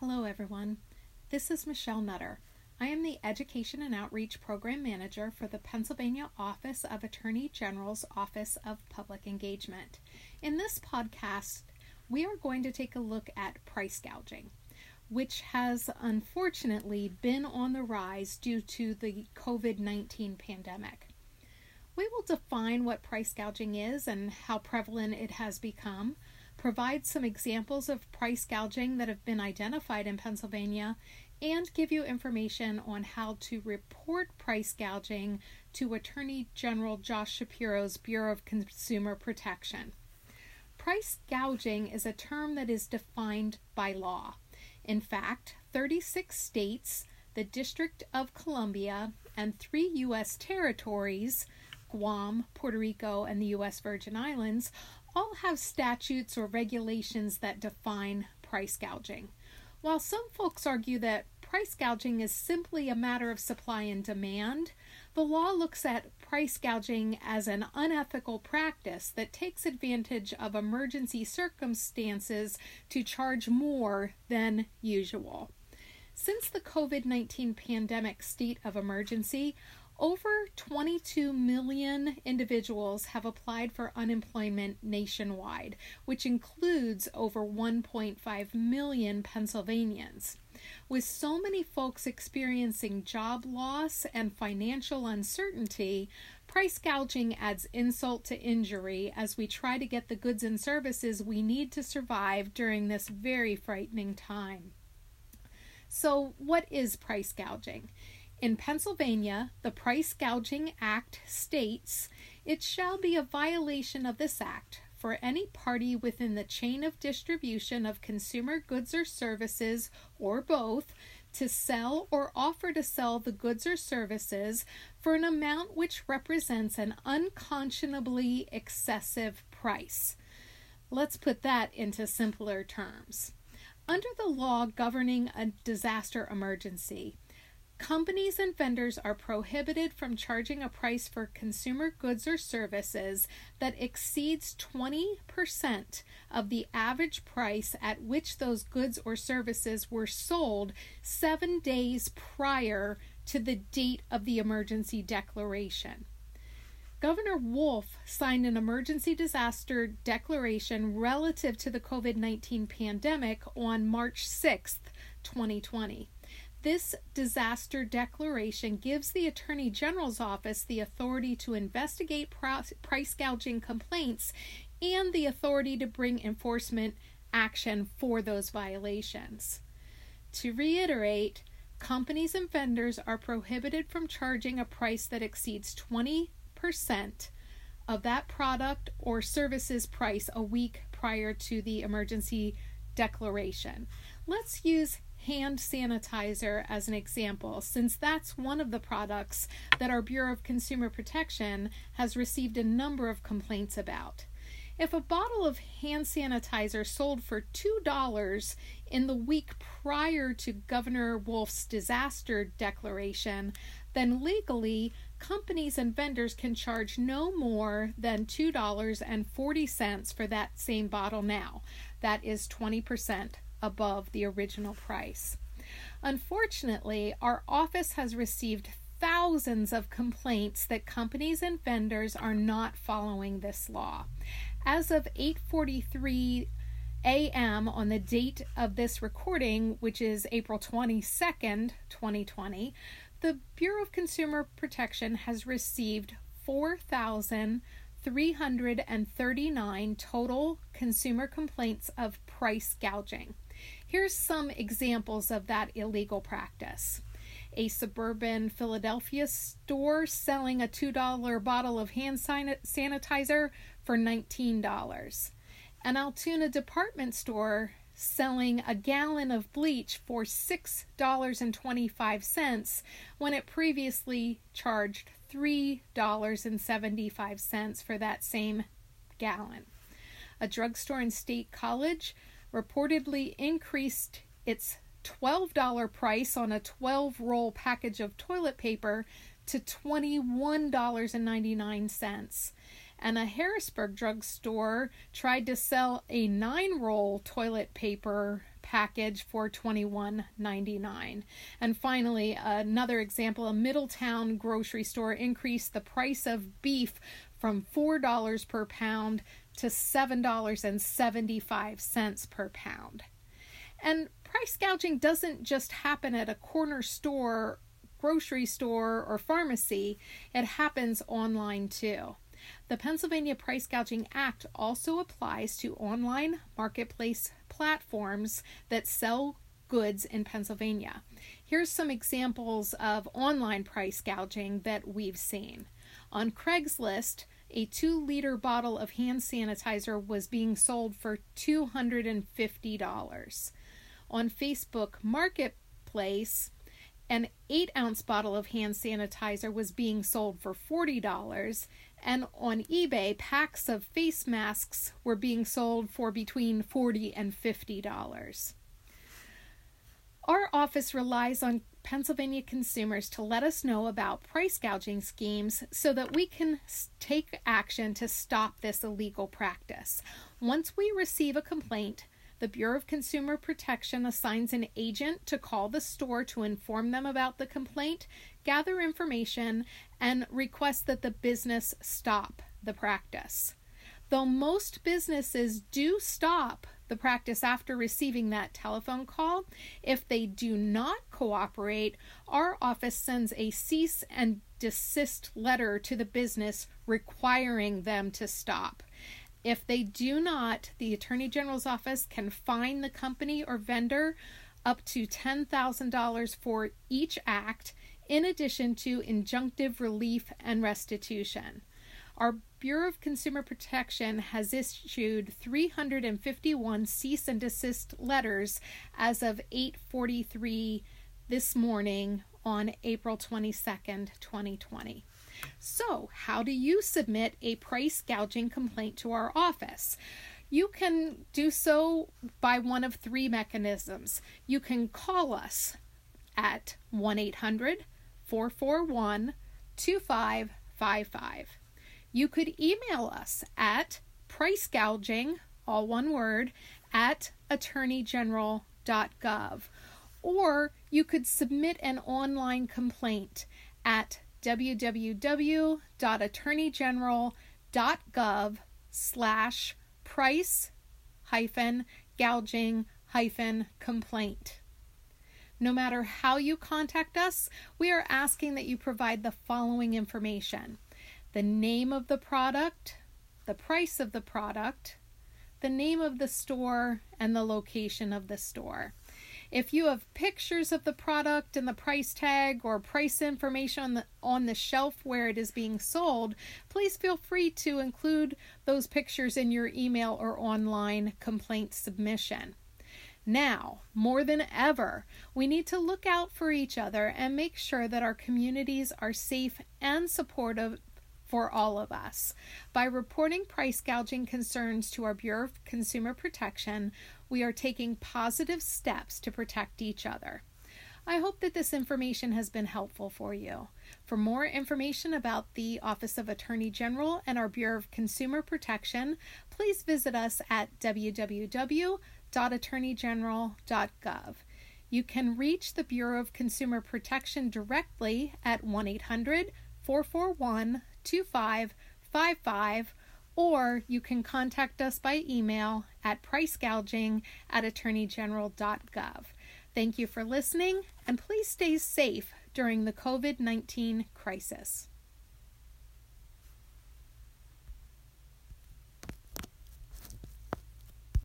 Hello, everyone. This is Michelle Nutter. I am the Education and Outreach Program Manager for the Pennsylvania Office of Attorney General's Office of Public Engagement. In this podcast, we are going to take a look at price gouging, which has unfortunately been on the rise due to the COVID 19 pandemic. We will define what price gouging is and how prevalent it has become provide some examples of price gouging that have been identified in Pennsylvania, and give you information on how to report price gouging to Attorney General Josh Shapiro's Bureau of Consumer Protection. Price gouging is a term that is defined by law. In fact, 36 states, the District of Columbia, and three U.S. territories, Guam, Puerto Rico, and the U.S. Virgin Islands, all have statutes or regulations that define price gouging. While some folks argue that price gouging is simply a matter of supply and demand, the law looks at price gouging as an unethical practice that takes advantage of emergency circumstances to charge more than usual. Since the COVID 19 pandemic state of emergency, over 22 million individuals have applied for unemployment nationwide, which includes over 1.5 million Pennsylvanians. With so many folks experiencing job loss and financial uncertainty, price gouging adds insult to injury as we try to get the goods and services we need to survive during this very frightening time. So, what is price gouging? In Pennsylvania, the Price Gouging Act states it shall be a violation of this act for any party within the chain of distribution of consumer goods or services, or both, to sell or offer to sell the goods or services for an amount which represents an unconscionably excessive price. Let's put that into simpler terms. Under the law governing a disaster emergency, Companies and vendors are prohibited from charging a price for consumer goods or services that exceeds 20% of the average price at which those goods or services were sold seven days prior to the date of the emergency declaration. Governor Wolf signed an emergency disaster declaration relative to the COVID 19 pandemic on March 6, 2020. This disaster declaration gives the Attorney General's office the authority to investigate price gouging complaints and the authority to bring enforcement action for those violations. To reiterate, companies and vendors are prohibited from charging a price that exceeds 20% of that product or services price a week prior to the emergency declaration. Let's use hand sanitizer as an example, since that's one of the products that our Bureau of Consumer Protection has received a number of complaints about. If a bottle of hand sanitizer sold for $2 in the week prior to Governor Wolf's disaster declaration, then legally companies and vendors can charge no more than $2.40 for that same bottle now. That is 20% above the original price. Unfortunately, our office has received thousands of complaints that companies and vendors are not following this law. As of 8:43 a.m. on the date of this recording, which is April 22nd, 2020, the Bureau of Consumer Protection has received 4,339 total consumer complaints of price gouging. Here's some examples of that illegal practice. A suburban Philadelphia store selling a $2 bottle of hand sanitizer for $19. An Altoona department store selling a gallon of bleach for $6.25 when it previously charged $3.75 for that same gallon. A drugstore in State College reportedly increased its $12 price on a 12 roll package of toilet paper to $21.99. And a Harrisburg drugstore tried to sell a nine roll toilet paper package for $21.99. And finally, another example a Middletown grocery store increased the price of beef from $4 per pound to $7.75 per pound. And price gouging doesn't just happen at a corner store, grocery store, or pharmacy, it happens online too. The Pennsylvania Price Gouging Act also applies to online marketplace platforms that sell goods in Pennsylvania. Here's some examples of online price gouging that we've seen. On Craigslist, a two liter bottle of hand sanitizer was being sold for $250. On Facebook Marketplace, an 8 ounce bottle of hand sanitizer was being sold for $40, and on eBay, packs of face masks were being sold for between 40 and $50. Our office relies on Pennsylvania consumers to let us know about price gouging schemes so that we can take action to stop this illegal practice. Once we receive a complaint, the Bureau of Consumer Protection assigns an agent to call the store to inform them about the complaint, gather information, and request that the business stop the practice. Though most businesses do stop the practice after receiving that telephone call, if they do not cooperate, our office sends a cease and desist letter to the business requiring them to stop. If they do not, the Attorney General's office can fine the company or vendor up to $10,000 for each act, in addition to injunctive relief and restitution. Our Bureau of Consumer Protection has issued 351 cease and desist letters as of 8:43 this morning on April 22nd, 2020. So, how do you submit a price gouging complaint to our office? You can do so by one of three mechanisms. You can call us at 1 800 441 2555. You could email us at price gouging, all one word, at attorneygeneral.gov. Or you could submit an online complaint at www.attorneygeneral.gov slash price hyphen gouging hyphen complaint. No matter how you contact us, we are asking that you provide the following information the name of the product, the price of the product, the name of the store, and the location of the store. If you have pictures of the product and the price tag or price information on the, on the shelf where it is being sold, please feel free to include those pictures in your email or online complaint submission. Now, more than ever, we need to look out for each other and make sure that our communities are safe and supportive for all of us. By reporting price gouging concerns to our Bureau of Consumer Protection, we are taking positive steps to protect each other. I hope that this information has been helpful for you. For more information about the Office of Attorney General and our Bureau of Consumer Protection, please visit us at www.attorneygeneral.gov. You can reach the Bureau of Consumer Protection directly at 1 800 441 2555 or you can contact us by email at pricegouging at attorneygeneral.gov. Thank you for listening and please stay safe during the COVID 19 crisis.